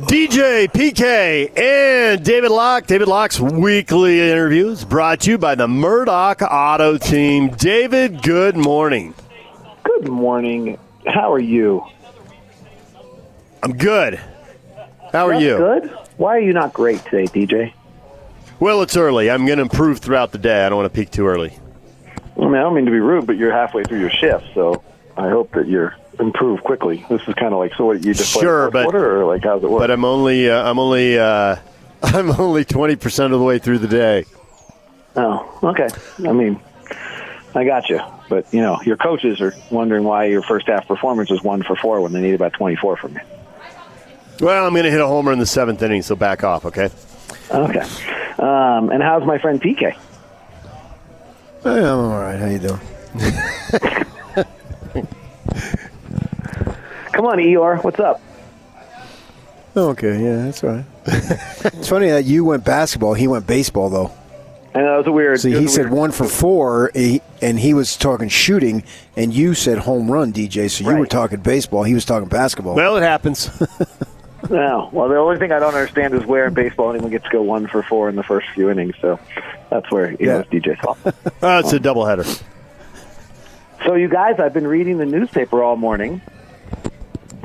DJ, PK, and David Locke. David Locke's weekly interviews brought to you by the Murdoch Auto Team. David, good morning. Good morning. How are you? I'm good. How are That's you? Good. Why are you not great today, DJ? Well, it's early. I'm going to improve throughout the day. I don't want to peak too early. I mean, I don't mean to be rude, but you're halfway through your shift, so I hope that you're improved quickly. This is kind of like so. What you just Sure, play but- quarter, or like how's it work? But I'm only, uh, I'm only, uh, I'm only 20% of the way through the day. oh, okay. I mean, I got you. But you know, your coaches are wondering why your first half performance was one for four when they need about 24 from you. Well, I'm going to hit a homer in the seventh inning, so back off, okay? Okay. Um, and how's my friend PK? Hey, I'm all right. How you doing? Come on, Eeyore. What's up? Okay, yeah, that's right. it's funny that you went basketball, he went baseball, though. And that was a weird. See, he said weird- one for four, and he was talking shooting, and you said home run, DJ. So you were talking baseball, he was talking basketball. Well, it happens. No. Well, the only thing I don't understand is where in baseball anyone gets to go one for four in the first few innings. So that's where you Yeah. know it's DJ's fault. oh, it's a doubleheader. so you guys, I've been reading the newspaper all morning.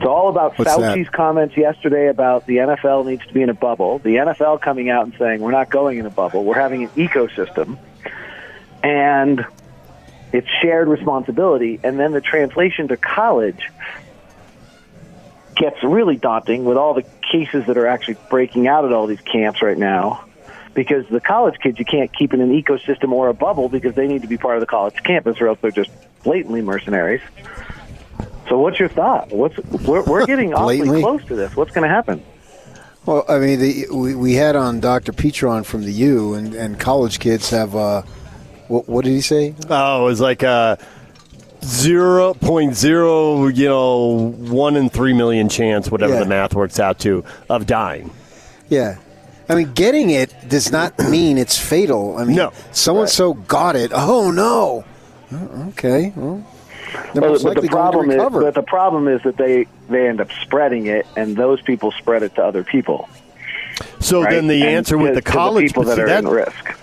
It's all about What's that? Fauci's comments yesterday about the NFL needs to be in a bubble. The NFL coming out and saying we're not going in a bubble. We're having an ecosystem, and it's shared responsibility. And then the translation to college gets really daunting with all the cases that are actually breaking out at all these camps right now. Because the college kids, you can't keep in an ecosystem or a bubble because they need to be part of the college campus, or else they're just blatantly mercenaries. So, what's your thought? What's we're, we're getting awfully close to this. What's going to happen? Well, I mean, the, we, we had on Dr. Petron from the U, and, and college kids have, uh, what, what did he say? Oh, it was like a zero point zero, you know, one in three million chance, whatever Yeah. the math works out to, of dying. Yeah. I mean, getting it does not mean it's fatal. I mean, No. so and so got it. Oh, no. Oh, Okay. Well, they're Well, but the problem is, but the problem is that they they end up spreading it, and those people spread it to other people. So right? then the And answer with to- the to college, people that are that- in risk.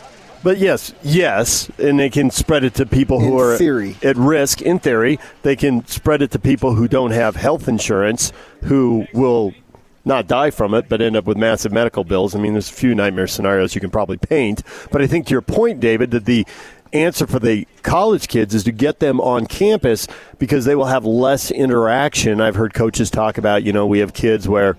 But yes, yes, and they can spread it to people who In are theory. at risk. In theory, they can spread it to people who don't have health insurance, who will not die from it, but end up with massive medical bills. I mean, there's a few nightmare scenarios you can probably paint. But I think to your point, David, that the answer for the college kids is to get them on campus because they will have less interaction. I've heard coaches talk about, you know, we have kids where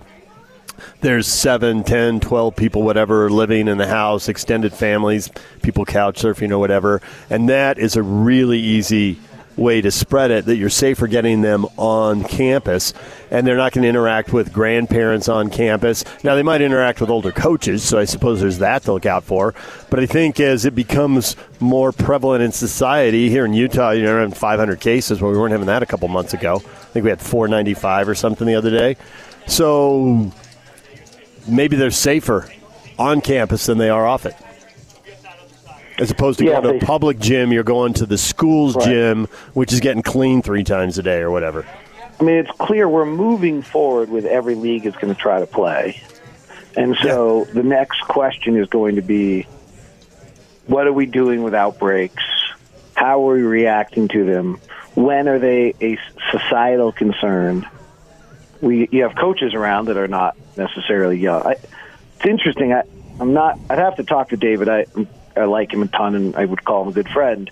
there's 7, 10, 12 people, whatever, living in the house, extended families, people couch surfing or whatever. And that is a really easy way to spread it that you're safer getting them on campus and they're not going to interact with grandparents on campus. Now, they might interact with older coaches, so I suppose there's that to look out for. But I think as it becomes more prevalent in society, here in Utah, you know, around 500 cases, well, we weren't having that a couple months ago. I think we had 495 or something the other day. So maybe they're safer on campus than they are off it. As opposed to Yeah, going to they- a public gym, you're going to the school's Right. gym, which is getting clean three times a day or whatever. I mean, it's clear we're moving forward with every league is going to try to play. And so the next question is going to be what are we doing with outbreaks? How are we reacting to them? When are they a societal concern? We you have coaches around that are not necessarily young. I, it's interesting. I, I'm not. I'd have to talk to David. I I like him a ton, and I would call him a good friend.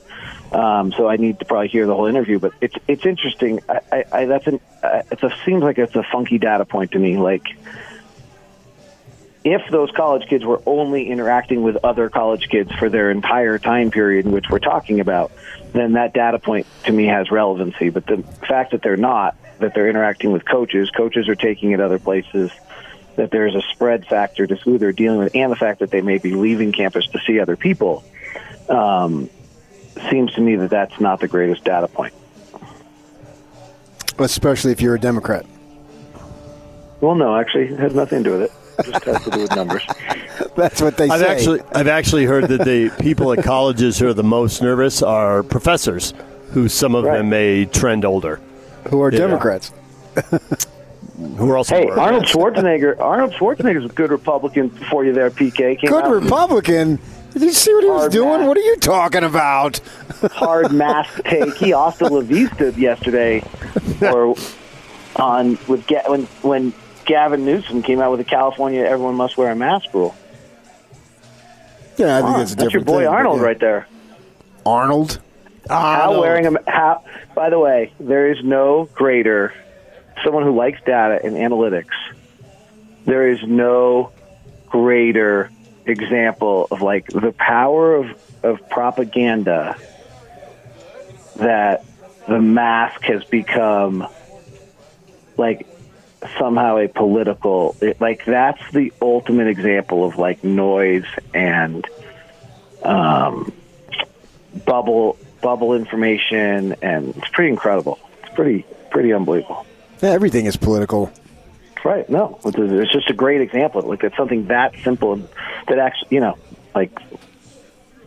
Um, so I need to probably hear the whole interview. But it's it's interesting. I, I, I that's an uh, it's a seems like it's a funky data point to me. Like if those college kids were only interacting with other college kids for their entire time period in which we're talking about, then that data point to me has relevancy. But the fact that they're not, that they're interacting with coaches, coaches are taking it other places, that there's a spread factor to who they're dealing with, and the fact that they may be leaving campus to see other people, um, seems to me that that's not the greatest data point. Especially if you're a Democrat. Well, no, actually, it has nothing to do with it. It just has to do with numbers. That's what they I've say. actually I've actually heard that the people at colleges who are the most nervous are professors, who some of Right. them may trend older. who are Yeah. Democrats. who are also Hey, Arnold masks. Schwarzenegger. Arnold Schwarzenegger's a good Republican for you there, PK. Came Good Republican. Did you see what he was doing? math. What are you talking about? hard mask take. He also la vista yesterday, or on with Ga- when when Gavin Newsom came out with the California everyone must wear a mask rule. Yeah, I think Come that's a that's your boy thing, Arnold yeah. right there. Arnold. How wearing a how? By the way, there is no greater someone who likes data and analytics. There is no greater example of like the power of of propaganda that the mask has become like somehow a political it, like that's the ultimate example of like noise and um bubble bubble information and it's pretty incredible it's pretty pretty unbelievable Yeah, everything is political. right no it's, just a great example like it's something that simple that actually you know like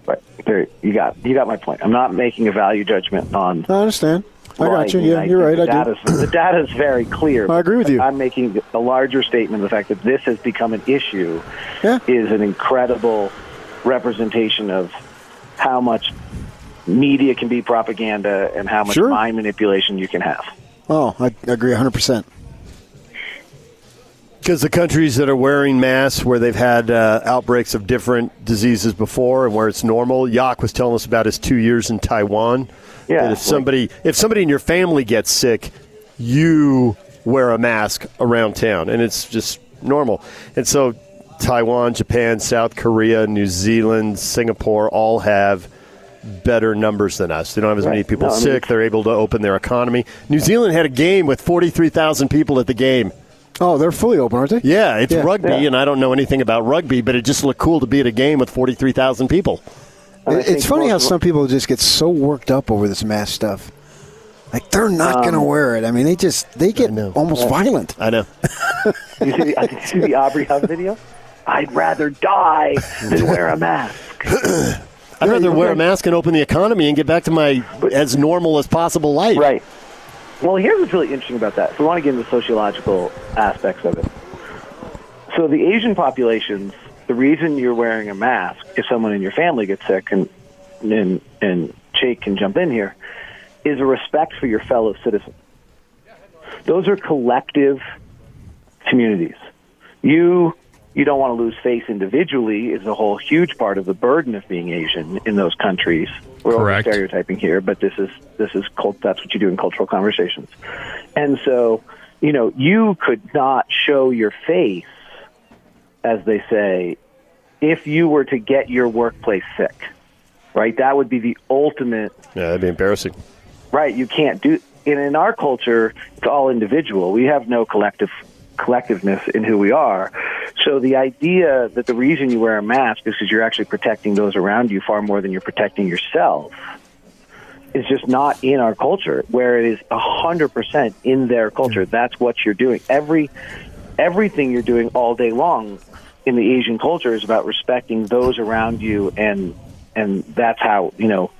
right there you got you got my point i'm not making a value judgment on I understand. I got you. Yeah, you're right. the do. data's- the data is very clear. I agree with you. I'm making a larger statement. The fact that this has become an issue Yeah. is an incredible representation of how much media can be propaganda and how much Sure. mind manipulation you can have. Oh, I agree 100%. Because the countries that are wearing masks, where they've had uh, outbreaks of different diseases before, and where it's normal. Yak was telling us about his two years in Taiwan. Yeah, That if like- somebody if somebody in your family gets sick, you wear a mask around town, and it's just normal. And so, Taiwan, Japan, South Korea, New Zealand, Singapore all have better numbers than us. They don't have as many people No, I mean, sick. They're able to open their economy. New Zealand had a game with forty three thousand people at the game. Oh, they're fully open, aren't they? Yeah, it's Yeah. rugby, Yeah. and I don't know anything about rugby, but it just looked cool to be at a game with 43,000 people. And I It- think It's funny how some people just get so worked up over this mask stuff. Like they're not going to Um, wear it. I mean, they just they get know. almost violent. I know. You see, the, you see the Aubrey Hub video? I'd rather die than wear a mask. I'd rather wear a mask and open the economy and get back to my as normal as possible life. Right. Well, here's what's really interesting about that. If we want to get into the sociological aspects of it. So the Asian populations, the reason you're wearing a mask if someone in your family gets sick, and and and Jake can jump in here, is a respect for your fellow citizen. Those are collective communities. You you don't want to lose face individually is a whole huge part of the burden of being Asian in those countries. We're Correct. over stereotyping here, but this is this is cult, that's what you do in cultural conversations. And so, you know, you could not show your face, as they say, if you were to get your workplace sick. Right? That would be the ultimate Yeah, that'd be embarrassing. right you can't do and in our culture it's all individual we have no collective collectiveness in who we are so the idea that the reason you wear a mask is because you're actually protecting those around you far more than you're protecting yourself is just not in our culture where it is 100% in their culture. That's what you're doing. Every everything you're doing all day long in the asian culture is about respecting those around you and and that's how you know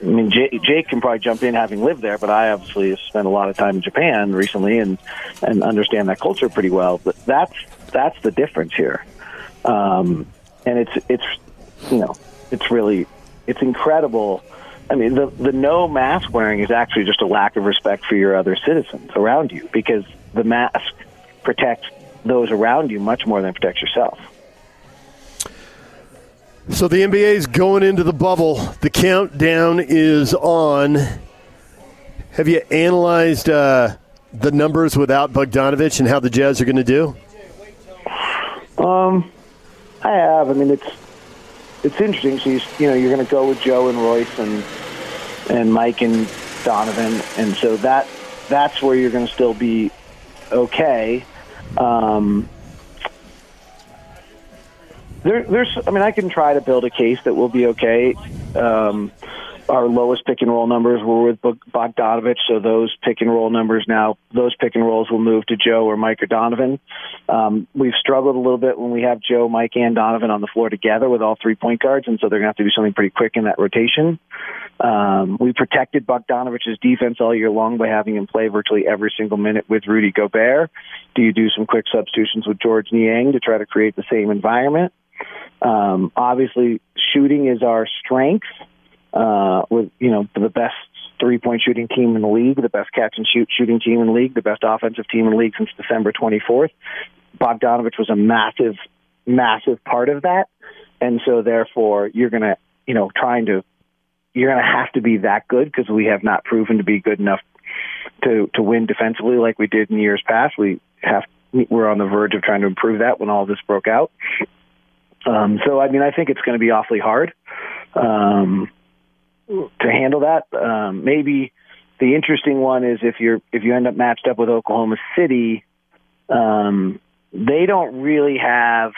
I mean, Jake, Jake can probably jump in having lived there, but I obviously spent a lot of time in Japan recently and and understand that culture pretty well. But that's that's the difference here, um, and it's it's you know it's really it's incredible. I mean, the the no mask wearing is actually just a lack of respect for your other citizens around you because the mask protects those around you much more than it protects yourself. So the NBA is going into the bubble. The countdown is on. Have you analyzed uh, the numbers without Bogdanovich and how the Jazz are going to do? Um, I have. I mean, it's it's interesting. So you, you know, you're going to go with Joe and Royce and and Mike and Donovan, and so that that's where you're going to still be okay. Um, there, there's. I mean, I can try to build a case that will be okay. Um, our lowest pick and roll numbers were with Bogdanovich, so those pick and roll numbers now, those pick and rolls will move to Joe or Mike or Donovan. Um, we've struggled a little bit when we have Joe, Mike, and Donovan on the floor together with all three point guards, and so they're going to have to do something pretty quick in that rotation. Um, we protected Bogdanovich's defense all year long by having him play virtually every single minute with Rudy Gobert. Do you do some quick substitutions with George Niang to try to create the same environment? Um, obviously, shooting is our strength uh, with you know the best three point shooting team in the league, the best catch and shoot shooting team in the league, the best offensive team in the league since December 24th. Bogdanovich was a massive, massive part of that, and so therefore you're gonna you know trying to you're gonna have to be that good because we have not proven to be good enough to to win defensively like we did in years past. We have we're on the verge of trying to improve that when all this broke out. Um, so I mean I think it's going to be awfully hard. Um, to handle that. Um, maybe the interesting one is if you're if you end up matched up with Oklahoma City, um, they don't really have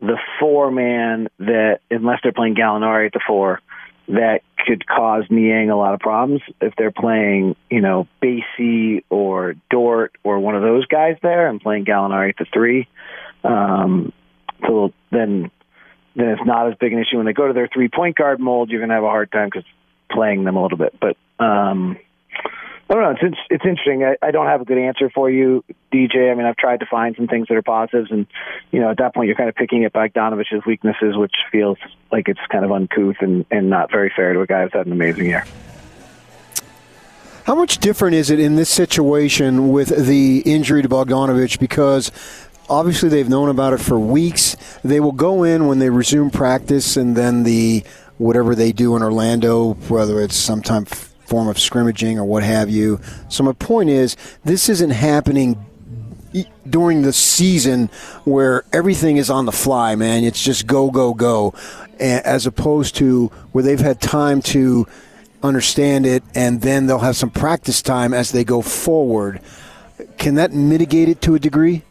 the four man that unless they're playing Gallinari at the four that could cause Niang a lot of problems if they're playing, you know, Bazley or Dort or one of those guys there and playing Gallinari at the three. Um, so then then it's not as big an issue. When they go to their three point guard mold, you're going to have a hard time because playing them a little bit. But um, I don't know. It's it's interesting. I, I don't have a good answer for you, DJ. I mean, I've tried to find some things that are positives, and you know, at that point, you're kind of picking at Bogdanovich's weaknesses, which feels like it's kind of uncouth and and not very fair to a guy who's had an amazing year. How much different is it in this situation with the injury to Bogdanovich? Because obviously they've known about it for weeks. They will go in when they resume practice, and then the whatever they do in Orlando, whether it's some time form of scrimmaging or what have you. So my point is, this isn't happening during the season where everything is on the fly, man. It's just go, go, go, as opposed to where they've had time to understand it, and then they'll have some practice time as they go forward. Can that mitigate it to a degree?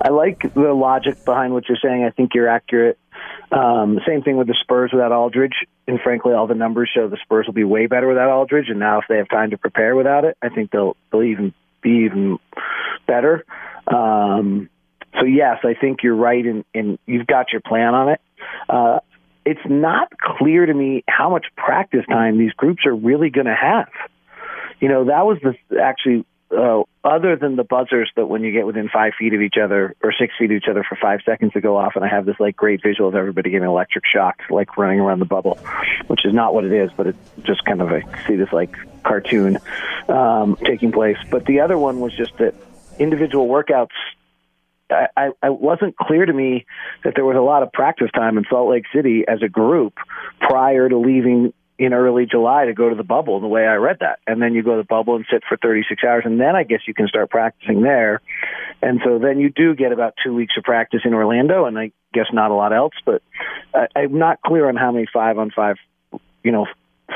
I like the logic behind what you're saying. I think you're accurate. Um, same thing with the Spurs without Aldridge, and frankly, all the numbers show the Spurs will be way better without Aldridge. And now, if they have time to prepare without it, I think they'll they'll even be even better. Um, so yes, I think you're right, and, and you've got your plan on it. Uh, it's not clear to me how much practice time these groups are really going to have. You know, that was the actually uh, other than the buzzers that when you get within five feet of each other or six feet of each other for five seconds to go off, and I have this like great visual of everybody getting electric shock, like running around the bubble, which is not what it is, but it's just kind of a see this like cartoon um, taking place. But the other one was just that individual workouts. I, I, I wasn't clear to me that there was a lot of practice time in Salt Lake City as a group prior to leaving in early July to go to the bubble the way I read that. And then you go to the bubble and sit for 36 hours and then I guess you can start practicing there. And so then you do get about 2 weeks of practice in Orlando and I guess not a lot else, but I, I'm not clear on how many 5 on 5 you know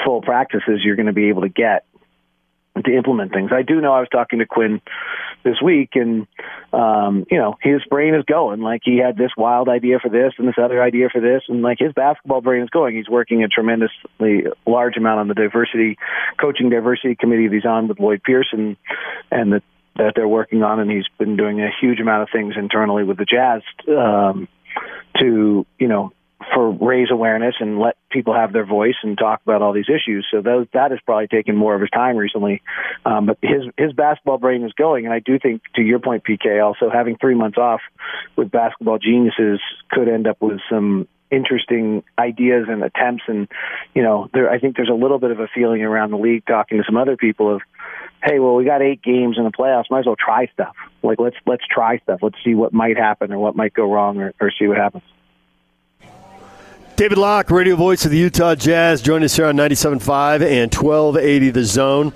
full practices you're going to be able to get to implement things. I do know I was talking to Quinn this week, and um, you know his brain is going. Like he had this wild idea for this and this other idea for this, and like his basketball brain is going. He's working a tremendously large amount on the diversity coaching diversity committee that he's on with Lloyd Pearson, and that that they're working on, and he's been doing a huge amount of things internally with the Jazz um, to you know for raise awareness and let people have their voice and talk about all these issues. So those, that has probably taken more of his time recently. Um, but his his basketball brain is going, and I do think, to your point, PK, also having three months off with basketball geniuses could end up with some interesting ideas and attempts. And you know, there I think there's a little bit of a feeling around the league talking to some other people of. Hey, well, we got eight games in the playoffs. Might as well try stuff. Like, let's let's try stuff. Let's see what might happen or what might go wrong, or, or see what happens. David Locke, radio voice of the Utah Jazz, join us here on 97.5 and 1280 The Zone.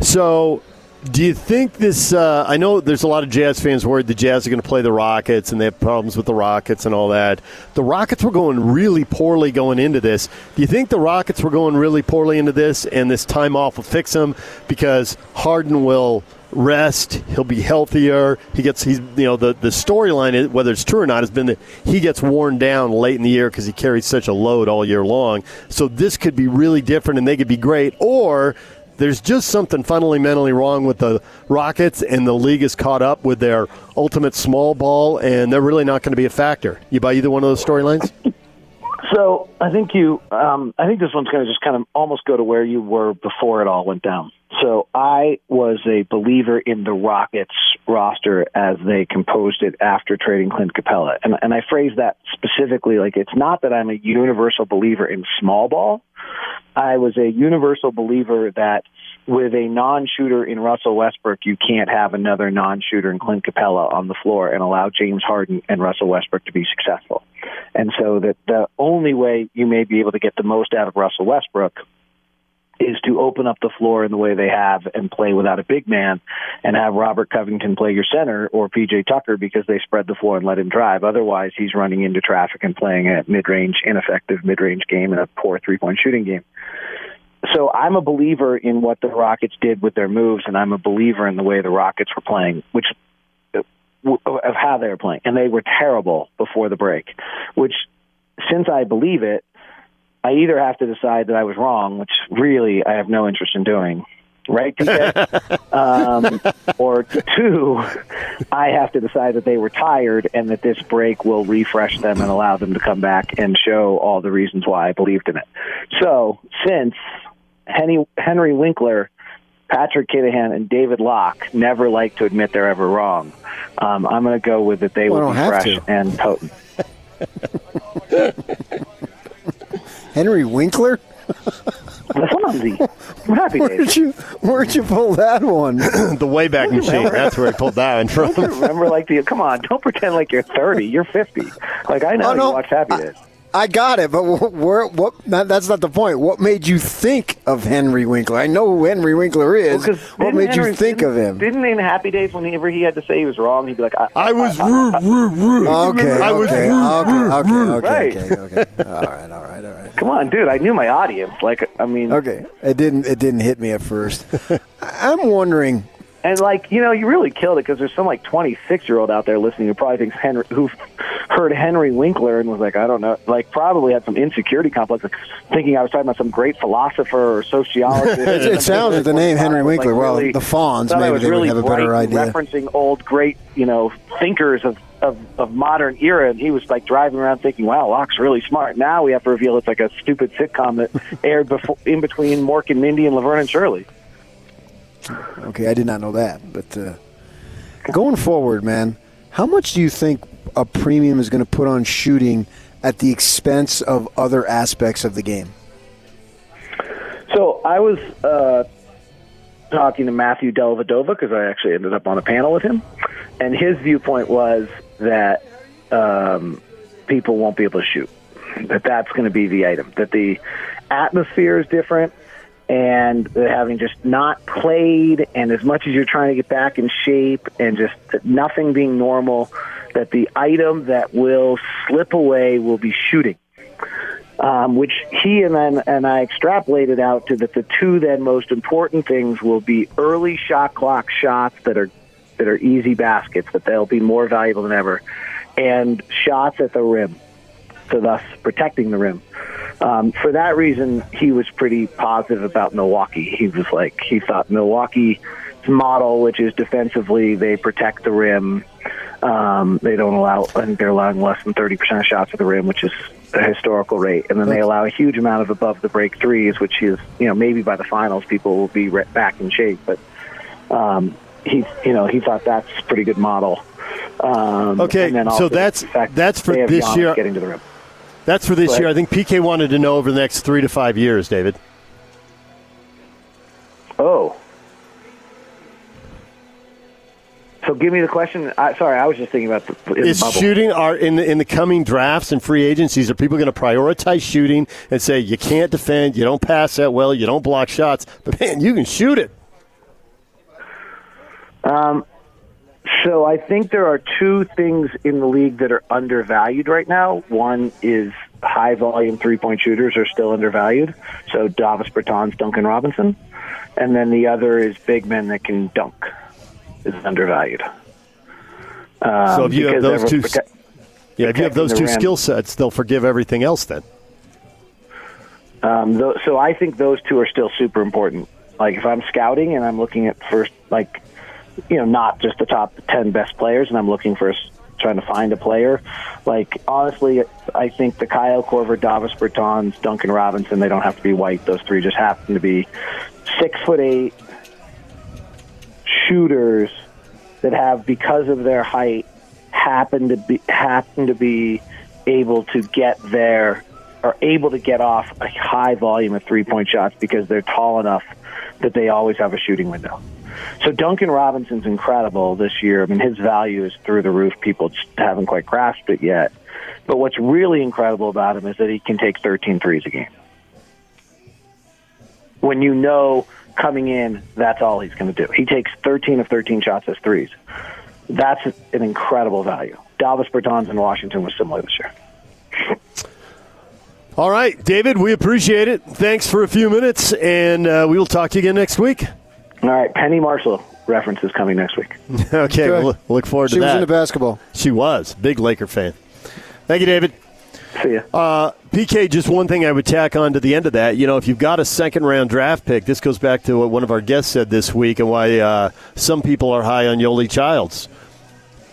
So, Do you think this? Uh, I know there's a lot of Jazz fans worried the Jazz are going to play the Rockets and they have problems with the Rockets and all that. The Rockets were going really poorly going into this. Do you think the Rockets were going really poorly into this and this time off will fix them because Harden will rest, he'll be healthier. He gets he's you know the the storyline whether it's true or not has been that he gets worn down late in the year because he carries such a load all year long. So this could be really different and they could be great or there's just something fundamentally wrong with the Rockets, and the league is caught up with their ultimate small ball, and they're really not going to be a factor. You buy either one of those storylines? So I think you, um, I think this one's going to just kind of almost go to where you were before it all went down. So I was a believer in the Rockets roster as they composed it after trading Clint Capela. and and I phrase that specifically like it's not that I'm a universal believer in small ball. I was a universal believer that with a non-shooter in Russell Westbrook, you can't have another non-shooter in Clint Capela on the floor and allow James Harden and Russell Westbrook to be successful. And so that the only way you may be able to get the most out of Russell Westbrook is to open up the floor in the way they have and play without a big man and have Robert Covington play your center or PJ Tucker because they spread the floor and let him drive. Otherwise, he's running into traffic and playing a mid-range, ineffective mid-range game and a poor three-point shooting game. So I'm a believer in what the Rockets did with their moves, and I'm a believer in the way the Rockets were playing, which of how they were playing, and they were terrible before the break. Which, since I believe it, I either have to decide that I was wrong, which really I have no interest in doing, right? um, or two, I have to decide that they were tired and that this break will refresh them and allow them to come back and show all the reasons why I believed in it. So, since Henry, Henry Winkler, Patrick Kinahan, and David Locke never like to admit they're ever wrong, um, I'm going to go with that they well, will be fresh and potent. Henry Winkler? Fonzie. I'm happy where'd you, where'd you pull that one? the Wayback Machine. That's where I pulled that one from. remember, like the come on, don't pretend like you're 30. You're 50. Like I know oh, no, you watch Happy Days. I got it, but what, what, that's not the point. What made you think of Henry Winkler? I know who Henry Winkler is. Well, what made Henry, you think of him? Didn't in Happy Days, whenever he had to say he was wrong, he'd be like, I, I was rude, rude, rude. Okay, I was okay, rude, okay, okay, okay, okay, okay. All right, all right, all right. Come on, dude. I knew my audience. Like, I mean, okay. It didn't. It didn't hit me at first. I'm wondering and like you know, you really killed it because there's some like 26 year old out there listening who probably thinks Henry, who heard Henry Winkler and was like, I don't know, like probably had some insecurity complex, thinking I was talking about some great philosopher or sociologist. it, it sounds like the name Henry Winkler. Like, well, really, the Fonz maybe they really would have a better idea. Referencing old great, you know, thinkers of, of of modern era, and he was like driving around thinking, "Wow, Locke's really smart." Now we have to reveal it's like a stupid sitcom that aired before in between Mork and Mindy and Laverne and Shirley. Okay, I did not know that. But uh, going forward, man, how much do you think a premium is going to put on shooting at the expense of other aspects of the game? So I was uh, talking to Matthew Dellavedova because I actually ended up on a panel with him, and his viewpoint was that um, people won't be able to shoot. That that's going to be the item. That the atmosphere is different and having just not played, and as much as you're trying to get back in shape, and just nothing being normal, that the item that will slip away will be shooting. Um, which he and then and I extrapolated out to that the two then most important things will be early shot clock shots that are that are easy baskets that they'll be more valuable than ever, and shots at the rim, so thus protecting the rim. Um, for that reason, he was pretty positive about Milwaukee. He was like, he thought Milwaukee's model, which is defensively, they protect the rim. Um, they don't allow, I think they're allowing less than 30% of shots at the rim, which is a historical rate. And then they allow a huge amount of above the break threes, which is, you know, maybe by the finals people will be back in shape. But um, he, you know, he thought that's a pretty good model. Um, okay, so that's that's for this year. Getting to the rim. That's for this year. I think PK wanted to know over the next three to five years, David. Oh. So give me the question. I, sorry, I was just thinking about the. Is the shooting are in the, in the coming drafts and free agencies? Are people going to prioritize shooting and say you can't defend, you don't pass that well, you don't block shots, but man, you can shoot it? Um, so I think there are two things in the league that are undervalued right now. One is high volume three point shooters are still undervalued. So Davis Bertans, Duncan Robinson. And then the other is big men that can dunk is undervalued. Um, So if you have those two, prote- yeah, if you have those two rim. skill sets, they'll forgive everything else. Then Um, tho- so I think those two are still super important. Like if I'm scouting and I'm looking at first, like you know, not just the top ten best players, and I'm looking for s- trying to find a player. Like honestly, I think the Kyle Korver, Davis Bertans, Duncan Robinson, they don't have to be white. Those three just happen to be six foot eight shooters that have, because of their height, happen to be happen to be able to get there are able to get off a high volume of three point shots because they're tall enough that they always have a shooting window. So Duncan Robinson's incredible this year. I mean, his value is through the roof. People just haven't quite grasped it yet. But what's really incredible about him is that he can take 13 threes a game. When you know coming in, that's all he's going to do. He takes 13 of 13 shots as threes. That's an incredible value. Davis Bertans in Washington was similar this year. all right, David, we appreciate it. Thanks for a few minutes, and uh, we will talk to you again next week. All right, Penny Marshall reference is coming next week. okay, we'll look forward to that. She was that. into basketball. she was big Laker fan. Thank you, David. See ya. Uh, PK, just one thing I would tack on to the end of that. You know, if you've got a second round draft pick, this goes back to what one of our guests said this week and why uh, some people are high on Yoeli Childs.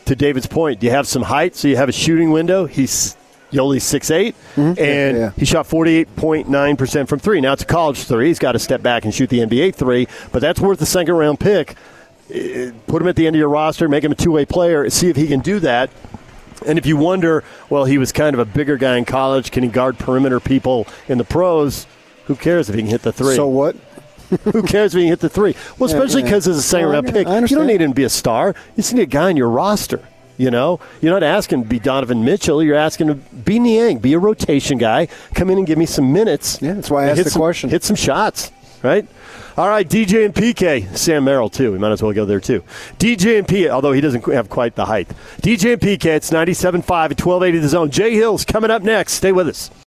To David's point, do you have some height, so you have a shooting window. He's Yoeli's 6'8, and Yeah. he shot 48.9% from three. Now it's a college three. He's got to step back and shoot the NBA three, but that's worth a second round pick. Uh, Put him at the end of your roster, make him a two way player, see if he can do that. And if you wonder, well, he was kind of a bigger guy in college. Can he guard perimeter people in the pros? Who cares if he can hit the three? So what? Who cares if he can hit the three? Well, Yeah, especially yeah. because as a second round pick, you don't need him to be a star. You just need a guy on your roster. You know, you're not asking to be Donovan Mitchell. You're asking to be Niang, be a rotation guy. Come in and give me some minutes. Yeah, that's why I asked hit the some- question. Hit some shots, right? All right, DJ and PK, Sam Merrill too. We might as well go there too. DJ and PK, although he doesn't have quite the height. DJ and PK, it's 97.5 at 1280 the zone. Jay Hill's coming up next. Stay with us.